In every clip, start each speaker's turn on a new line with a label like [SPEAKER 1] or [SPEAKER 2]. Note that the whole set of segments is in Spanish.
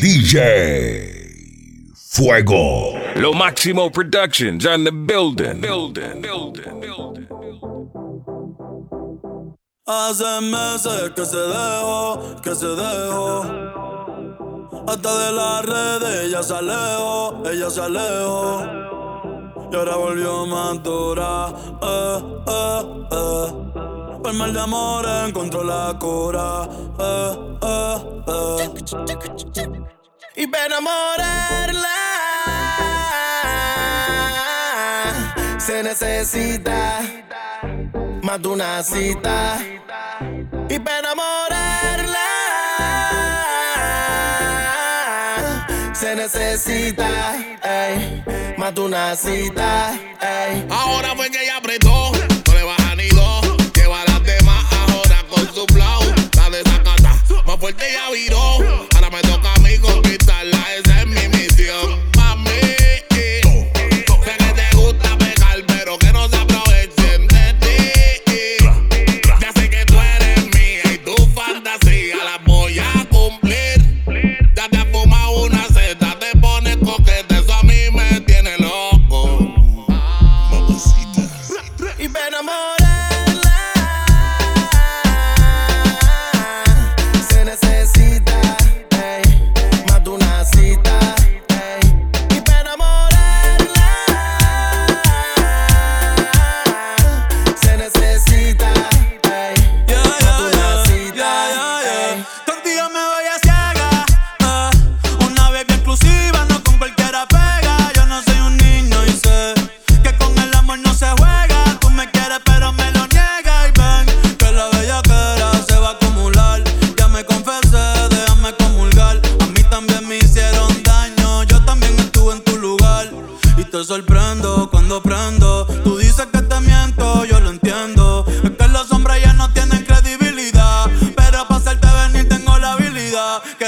[SPEAKER 1] DJ Fuego.
[SPEAKER 2] Lo Máximo Productions on the building. Building, building, building.
[SPEAKER 3] Hace meses que se dejó, que se dejó. Hasta de las redes ella se alejó, ella se alejó. Y ahora volvió a madurar, eh, eh, eh. Por mal de amor encontró la cura, eh, eh, eh. Y para enamorarla se necesita más de una cita. Y para enamorarla se necesita ey, más de una cita. ey.
[SPEAKER 4] Ahora fue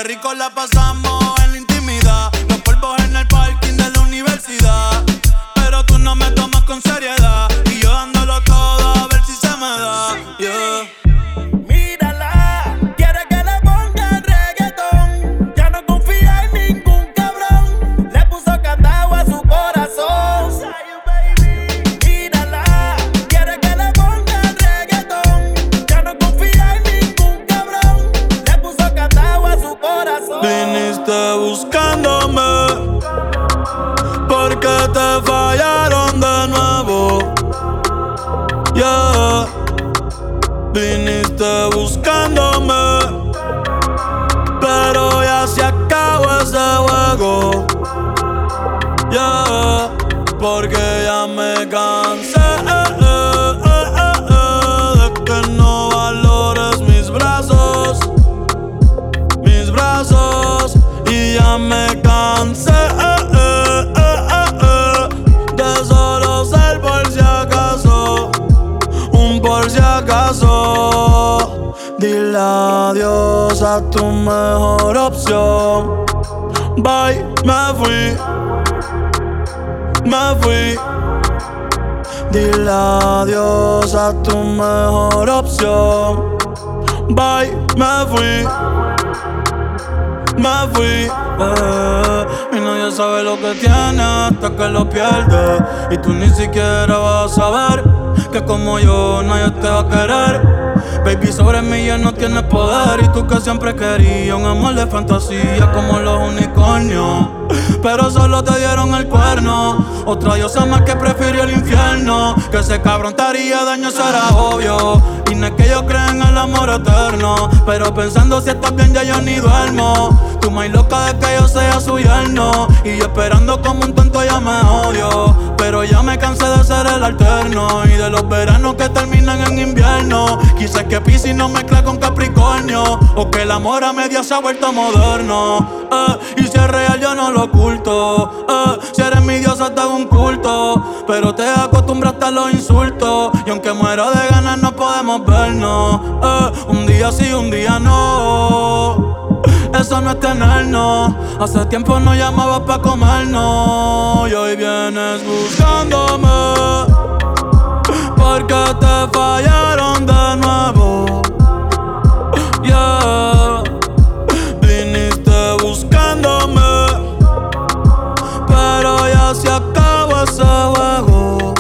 [SPEAKER 5] rico la pasamos Viniste buscándome, pero ya se acabó ese juego. Yeah. Porque ya me adiós a tu mejor opción. Bye, me fui, me fui. Dile adiós a tu mejor opción. Bye, me fui me fui. Eh, mi novia sabe lo que tiene hasta que lo pierde. Y tú ni siquiera vas a saber que como yo nadie te va a querer. Baby, sobre mí ya no tienes poder. Y tú que siempre querías un amor de fantasía como los unicornios. Pero solo te dieron el cuerno. Otra diosa más que prefirió el infierno. Que ese cabrón te daño será obvio. Y no es que yo crea en el amor eterno. Pero pensando si estás bien, ya yo ni duermo. Tú más loca de que yo sea su yerno. Y esperando como un tonto ya me odio. Pero ya me cansé de ser el alterno. Y de los veranos que terminan en invierno. Quizás que Piscis no mezcla con Capricornio. O que el amor a media se ha vuelto moderno. Eh, y si es real, yo no lo oculto. Eh, si eres mi diosa, te hago un culto. Pero te acostumbraste a los insultos. Y aunque muero de ganas, no podemos vernos. Eh, un día sí, un día no. Eso no es tenernos. Hace tiempo no llamabas pa' comernos. Y hoy vienes buscándome. Porque te fallaron de nuevo. Yeah. Viniste buscándome. Pero ya se acabó ese juego.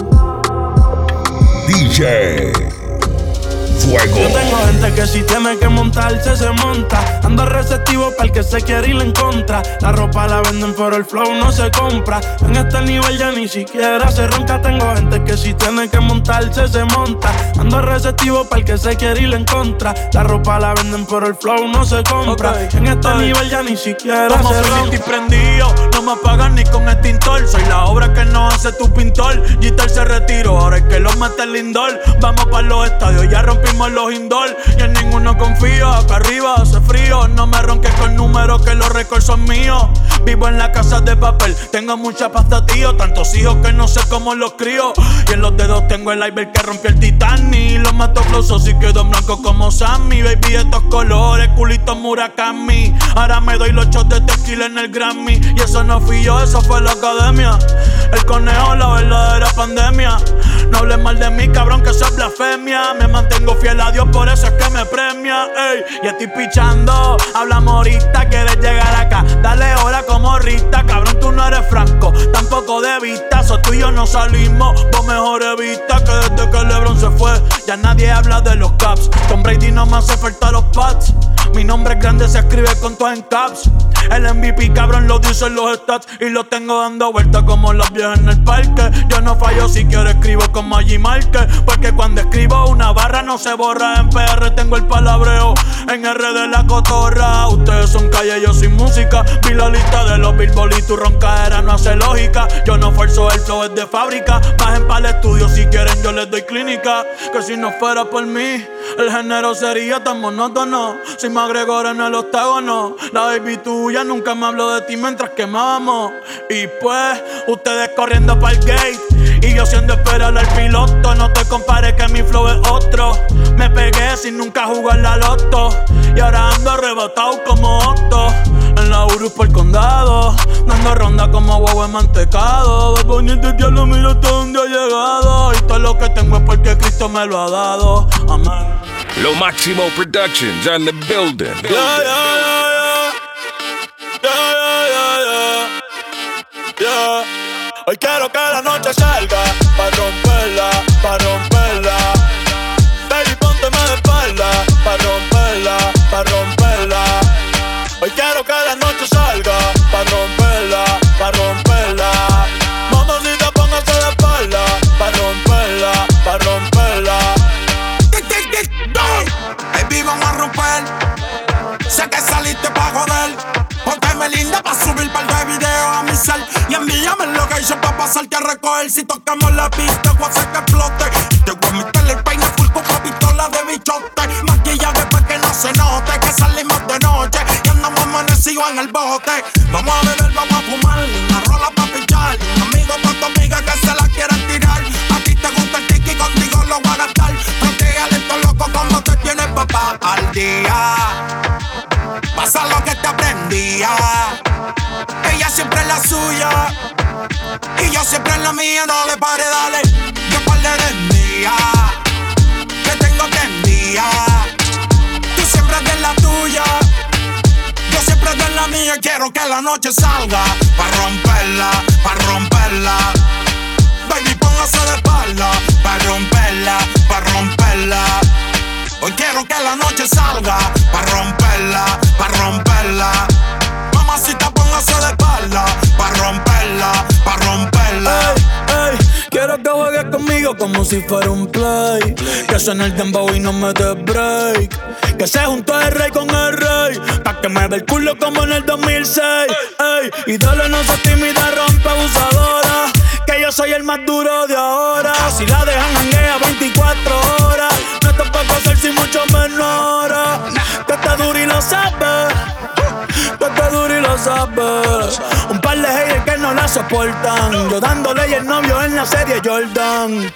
[SPEAKER 1] DJ
[SPEAKER 3] yo tengo gente que si tiene que montarse, se monta. Ando receptivo para el que se quiere ir en contra. La ropa la venden, pero el flow no se compra. En este nivel ya ni siquiera se ronca. Tengo gente que si tiene que montarse, se monta. Ando receptivo para el que se quiere ir en contra. La ropa la venden, pero el flow no se compra. En este nivel ya ni siquiera
[SPEAKER 5] Como se ronca. y prendido, no me apagan ni con extintor. Soy la obra que no hace tu pintor. Gitter se retiró, ahora es que lo mete el lindor. Vamos para los estadios, ya rompí los indoor y en ninguno confío. Acá arriba hace frío, no me ronques con números que los récords son míos. Vivo en la casa de papel, tengo mucha pasta, tío. Tantos hijos que no sé cómo los crío. Y en los dedos tengo el iceberg que rompió el Titanic. Los mato flosos y quedo blanco como Sammy. Baby, estos colores, culito Murakami. Ahora me doy los shots de tequila en el Grammy. Y eso no fui yo, eso fue la academia. El conejo, la verdadera pandemia. No hables mal de mí, cabrón, que eso es blasfemia. Me mantengo fiel a Dios, por eso es que me premia. Ey, y estoy pichando. Hablamos ahorita, quieres llegar acá. Dale hora como Rita, cabrón, tú no eres franco. Tampoco de vista, so tú y yo no salimos. Vos mejor evita que desde que LeBron se fue, ya nadie habla de los caps. Con Brady no me hace falta los pads. Mi nombre es grande, se escribe con todo en caps. El MVP, cabrón, lo dicen los stats. Y lo tengo dando vueltas como las viejas en el parque. Yo no fallo si quiero escribo como allí Marque. Porque cuando escribo una barra no se borra. En PR tengo el palabreo. En R de la cotorra. Ustedes son calle, yo sin música. Vi la lista de los billboard y tu era no hace lógica. Yo no forzo el flow, es de fábrica. Bajen para el estudio si quieren, yo les doy clínica. Que si no fuera por mí, el género sería tan monótono. Me agrego en el octágono, la baby tuya nunca me habló de ti mientras quemamos. Y pues, ustedes corriendo para el gate. Y yo siendo esperar al piloto, no te compares que mi flow es otro. Me pegué sin nunca jugar la loto. Y ahora ando arrebatado como Otto. En la Urus por el condado, dando ronda como huevo mantecado. De bonito diablo, mira hasta donde ha llegado. Y todo lo que tengo es porque Cristo me lo ha dado. Amén.
[SPEAKER 2] Lo Máximo Productions on the building.
[SPEAKER 3] Yeah, yeah, yeah, yeah. Yeah, yeah, yeah, Hoy quiero que la noche salga para romperla.
[SPEAKER 4] Pasarte a recoger. Si tocamos la pista, voy a hacer que explote. Te voy a meter el peine full con pistola de bichote. Maquillaje pa' que no se note que salimos de noche y andamos amanecidos en el bote. Vamos a beber, vamos a fumar. Una rola pa' pichar. Un amigo pa' tu amiga que se la quieran tirar. A ti te gusta el tiki, contigo lo voy a gastar. Protégale todo loco como te tienes papá al día. Pasa lo que te aprendía. Ella siempre es la suya. Y yo siempre en la mía. No le pare, dale. Yo par de mía. Que tengo que Tú siempre de la tuya. Yo siempre de la mía. Quiero que la noche salga. Pa' romperla, pa' romperla. Baby, póngase de espalda. Pa' romperla, pa' romperla. Hoy quiero que la noche salga. Pa' romperla, pa' romperla. Mamacita, póngase de espalda. Pa' romperla, pa' romperla.
[SPEAKER 5] Ey, quiero que juegues conmigo como si fuera un play. Que suene el dembow y no me dé break. Que se juntó el rey con el rey. Pa' que me dé el culo como en el 2006. Ey, y dale, no se tímida, rompe abusadora que yo soy el más duro de ahora. Si la dejan hanguea 24 horas, no te puedo hacer Un par de haters que no la soportan. Yo dándole y el novio en la serie Jordan.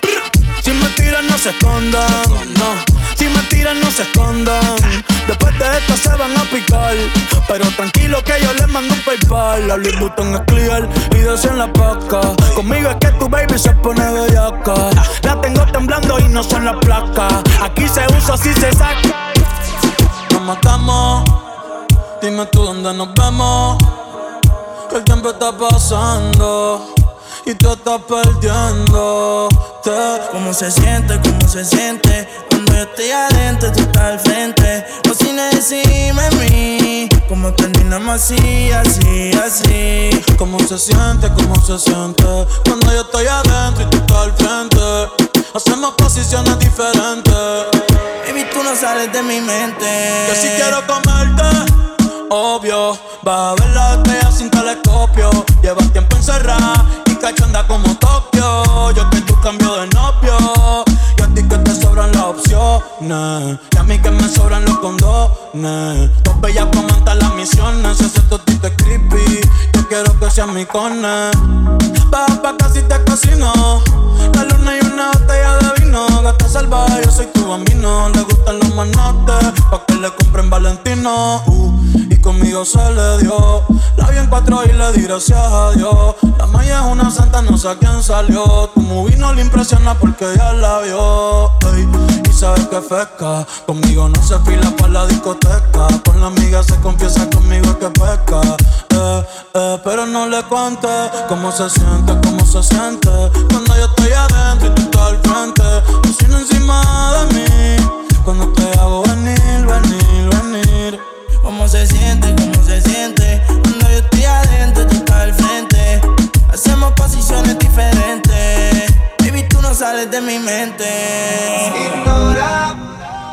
[SPEAKER 5] Si me tiran, no se escondan. Si me tiran, no se escondan. Después de esto se van a picar. Pero tranquilo que yo les mando un PayPal. La Louis es clear y dos en la paca. Conmigo es que tu baby se pone bellaca. La tengo temblando y no son las placas. Aquí se usa, si se saca. Nos matamos. Dime tú dónde nos vemos. Que el tiempo está pasando y tú estás perdiendo.
[SPEAKER 3] ¿Cómo se siente? ¿Cómo se siente? Cuando yo estoy adentro, tú estás al frente. No sin decirme a mí. ¿Cómo terminamos así, así, así?
[SPEAKER 5] ¿Cómo se siente? ¿Cómo se siente? Cuando yo estoy adentro y tú estás al frente. Hacemos posiciones diferentes.
[SPEAKER 3] Baby, tú no sales de mi mente.
[SPEAKER 5] Que si quiero comerte, obvio. Va a ver la estrella sin telescopio. Lleva tiempo encerrada y cachonda como Tokio. Yo que tú cambio de novio. Y a ti que te sobran las opciones. Y a mí que me sobran los condones. Dos bellas comentan las misiones. Ese totito es creepy. Yo quiero que seas mi cone. Baja pa' casi te cocino. La luna y una botella gracias a Dios. La maya es una santa, no sé quién salió. Tu movie no le impresiona porque ya la vio. y sabes que fresca. Conmigo no se fila para la discoteca. Con la amiga se confiesa conmigo que pesca. Eh, eh, pero no le cuente cómo se siente, cómo se siente. Cuando yo estoy adentro y tú estás al frente. Tú encima de mí. Cuando te hago venir, venir, venir.
[SPEAKER 3] ¿Cómo se siente? ¿Cómo se siente? Hacemos posiciones diferentes. Baby, tú no sales de mi mente.
[SPEAKER 6] Ignora,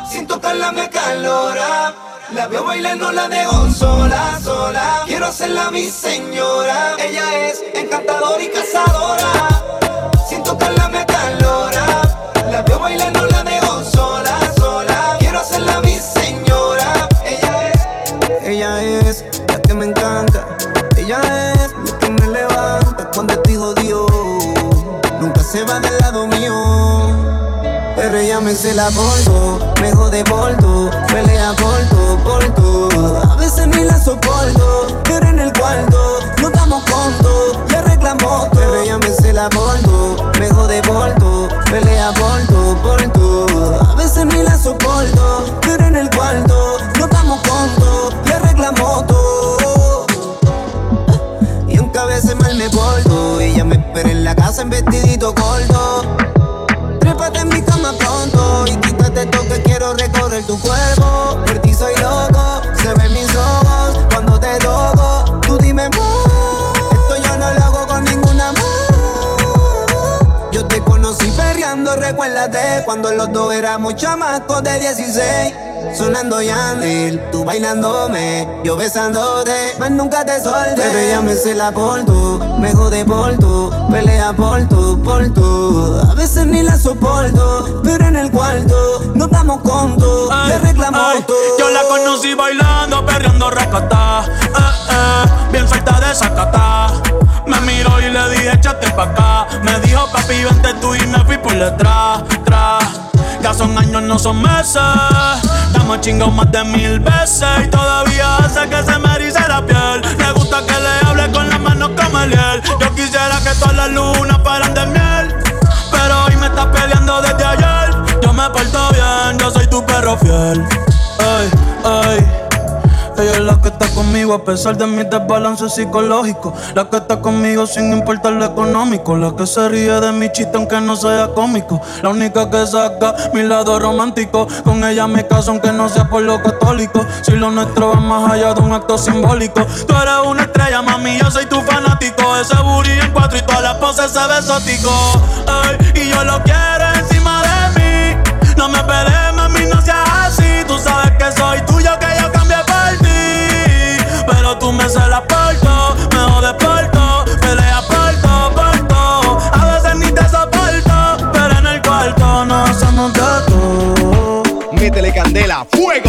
[SPEAKER 6] sin tocarla me calora. La veo bailando, la dejo sola, sola. Quiero hacerla mi señora. Ella es encantadora y cazadora. Sin tocarla me calora. Se va del lado mío. Pero ella me se la polvo, me jode polvo, pelea polvo, polvo. A veces ni la soporto, pero en el cuarto no damos conto, le reclamo Pero ella me se la polvo, me jode polvo, pelea polvo, polvo. A veces ni la soporto, pero en el cuarto no damos conto, le reclamo todo. Veces mal me porto, ella me espera en la casa en vestidito corto. Trépate en mi cama pronto y quítate esto que quiero recorrer tu cuerpo. Cuando los dos éramos chamacos de 16 Sonando Yandil, tú bailándome, yo besándote. Más nunca te solté. Pero ella me cela por tú, me jode por tú Pelea por tú, por tú. A veces ni la soporto, pero en el cuarto No estamos con tú, ay, te reclamo
[SPEAKER 5] Yo la conocí bailando, perreando racata eh, eh, Bien suelta de sacata me miró y le dije, échate pa' acá. Me dijo, papi, vente tú y me fui por detrás. Ya son años, no son meses. Estamos chingados más de mil veces. Y todavía hace que se me erice la piel. Le gusta que le hable con las manos como el hiel. Yo quisiera que todas las lunas fueran de miel. Pero hoy me estás peleando desde ayer. Yo me porto bien, yo soy tu perro fiel. Ay, ay. Ella es la que está conmigo a pesar de mis desbalances psicológicos. La que está conmigo sin importar lo económico. La que se ríe de mi chiste aunque no sea cómico. La única que saca mi lado romántico. Con ella me caso aunque no sea por lo católico. Si lo nuestro va más allá de un acto simbólico. Tú eres una estrella, mami, yo soy tu fanático. Ese booty en cuatro y todas las poses se ve exótico. Ay, y yo lo quiero encima de mí. No me pelees, mami, no seas así. Tú sabes que soy me se la porto, me jode porto, pelea porto, porto. A veces ni te soporto, pero en el cuarto no hacemos gato.
[SPEAKER 7] Métele candela, fuego.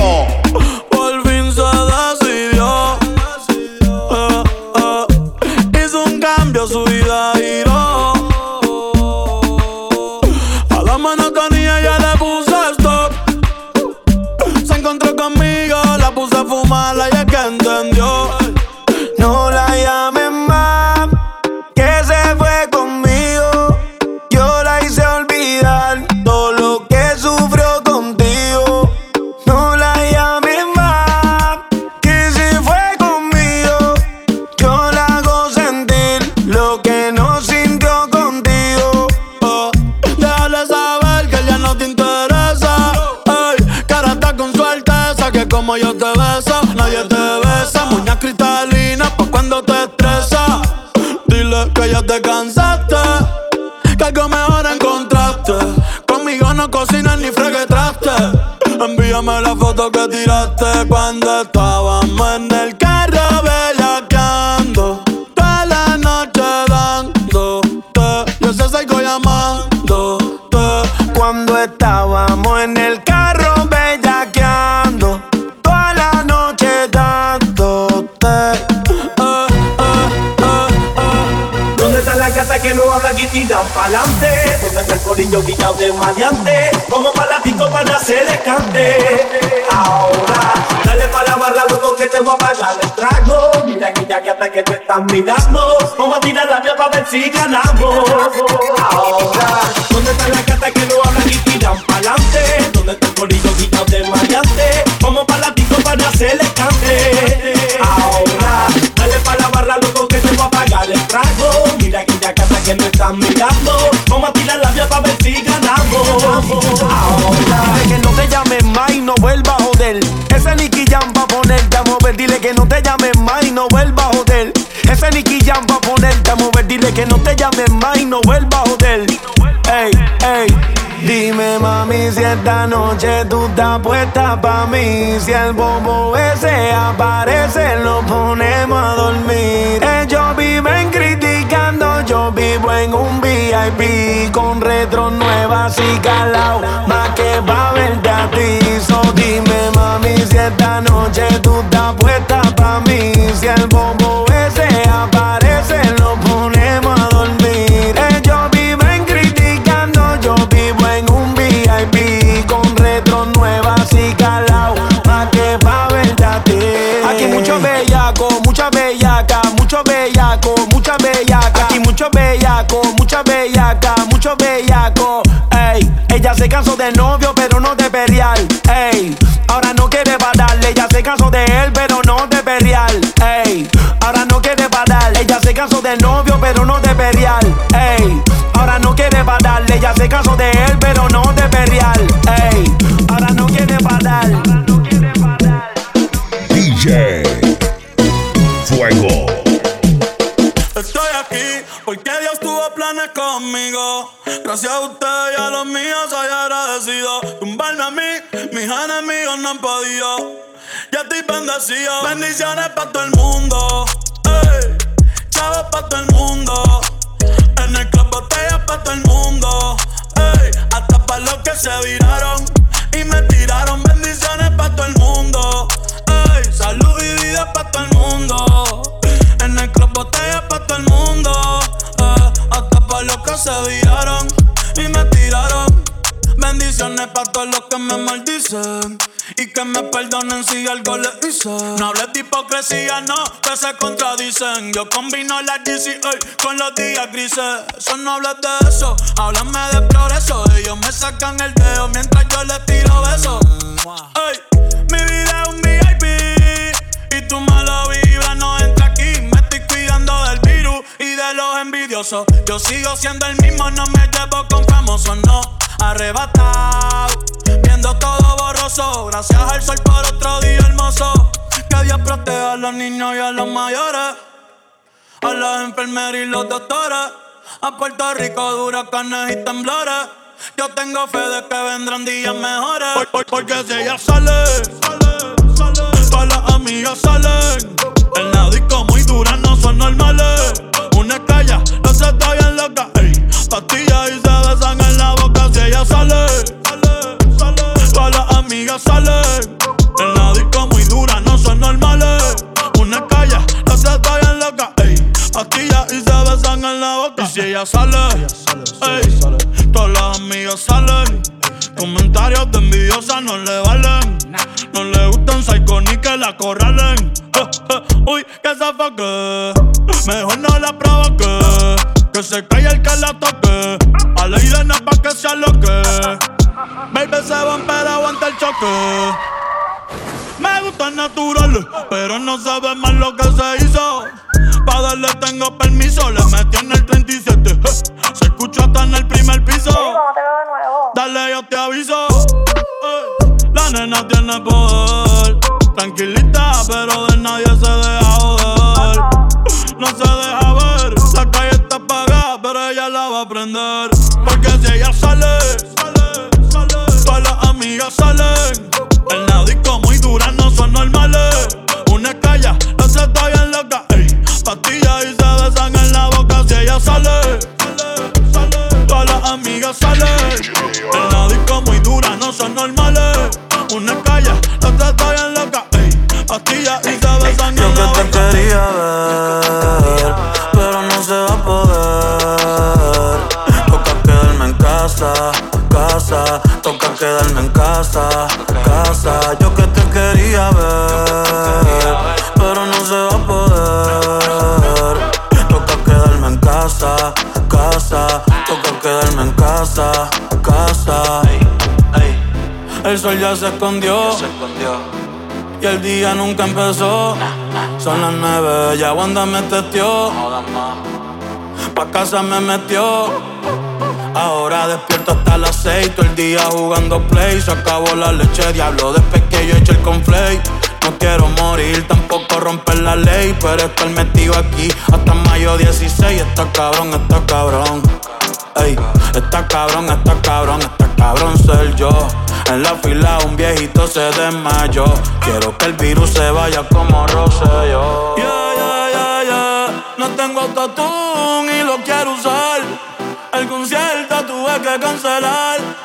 [SPEAKER 5] Te cansaste, que algo mejor encontraste. Conmigo no cocinas ni fregue traste. Envíame la foto que tiraste cuando estábamos en el
[SPEAKER 8] y tiran pa'lante? ¿Dónde está el corillo guillado de maleante? Como palatico para hacer el cante. Ahora, dale para la barra, loco, que te voy a pagar el trago. Mira ya que hasta que te están mirando. Vamos a tirar la vía para ver si ganamos. Ahora, ¿dónde está la gata que no mirando. Vamos a tirar la vía para ver si ganamos. Ahora,
[SPEAKER 7] Dile que no te llames más y no vuelva a joder. Ese Nicky Jam va a ponerte a mover. Dile que no te llames más y no vuelva a joder. Ese Nicky Jam va a ponerte a mover. Dile que no te llames más y no vuelva a joder. Dime mami si esta noche tú estás puesta pa' mí. Si el bobo ese aparece lo ponemos a dormir. Ellos viven criticando, yo vivo en un VIP Con retro nuevas y calao, más que pa' verte a ti. So dime mami si esta noche tú estás puesta pa' mí. Si el bobo bellaca. Aquí mucho bellaco, mucha bellaca, mucho bellaco. Ey, ella se cansó de novio pero no de perrear. Ey, ahora no quiere pararle, ella se cansó de él pero no de perrear. Ey, ahora no quiere parar, ella se cansó de novio pero no de perrear. Ey, ahora no quiere pararle, ella se cansó de él pero no de perrear
[SPEAKER 5] Gracias a usted y a los míos soy agradecido. Tumbarme a mí, mis enemigos no han podido. Ya estoy bendecido. Bendiciones para todo el mundo. Ey, chavos para todo el mundo. En el club botellas para todo el mundo. Ey, hasta para los que se viraron hipocresía, no, que se contradicen. Yo combino la GCA con los días grises. Eso no hablas de eso, háblame de progreso. Ellos me sacan el dedo mientras yo les tiro besos. Ey, mi vida es un VIP. Y tu mala vibra no entra aquí. Me estoy cuidando del virus y de los envidiosos. Yo sigo siendo el mismo, no me llevo con famosos, no. Arrebatado, los niños y a los mayores. A las enfermeras y los doctores. A Puerto Rico, huracanes y temblores. Yo tengo fe de que vendrán días mejores. Por- por- porque si ella sale, sale, sale. Todas las amigas salen. En la muy dura no son normales. Una calla, se está bien loca. Ey. Pastillas y se besan Pastillas y se besan en la boca. Y si ella sale, ey. Todas las amigas salen. Comentarios de envidiosa no le valen. No le gustan psycho ni que la corralen. Eh, eh, Uy, que se faque. Mejor no la provoque. Que se calle el que la toque. A la idea pa' que sea lo que. Baby se van pero aguanta el choque. Me gustan naturales, pero no sabe más lo que se hizo. Pa' darle tengo permiso, le metí en el 37. eh. Se escucha hasta en el primer piso. Dale, yo te aviso. eh. La nena tiene poder. Tranquilita, pero de nadie se deja joder. No se deja ver, la calle está apagada, pero ella la va a prender. Porque si ella sale, sale, sale, todas las amigas salen. El la
[SPEAKER 9] quedarme en casa, casa. Yo que te quería ver, pero no se va a poder. Toca quedarme en casa, casa. Toca quedarme en casa, casa.
[SPEAKER 5] El sol ya se escondió. Y el día nunca empezó. Son las nueve, ya Wanda me testió. Pa' casa me metió. Ahora hasta las seis, todo el día jugando play. Se acabó la leche, diablo, después que yo eché el conflake. No quiero morir, tampoco romper la ley, pero estar metido aquí hasta mayo 16. Está cabrón, está cabrón. Ey, está cabrón, está cabrón, está cabrón ser yo. En la fila un viejito se desmayó. Quiero que el virus se vaya como Rosselló. Yeah, yeah, yeah, yeah. No tengo autotune que cancelar.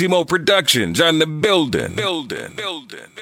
[SPEAKER 2] Maximo Productions on the building. Building. Building. Building.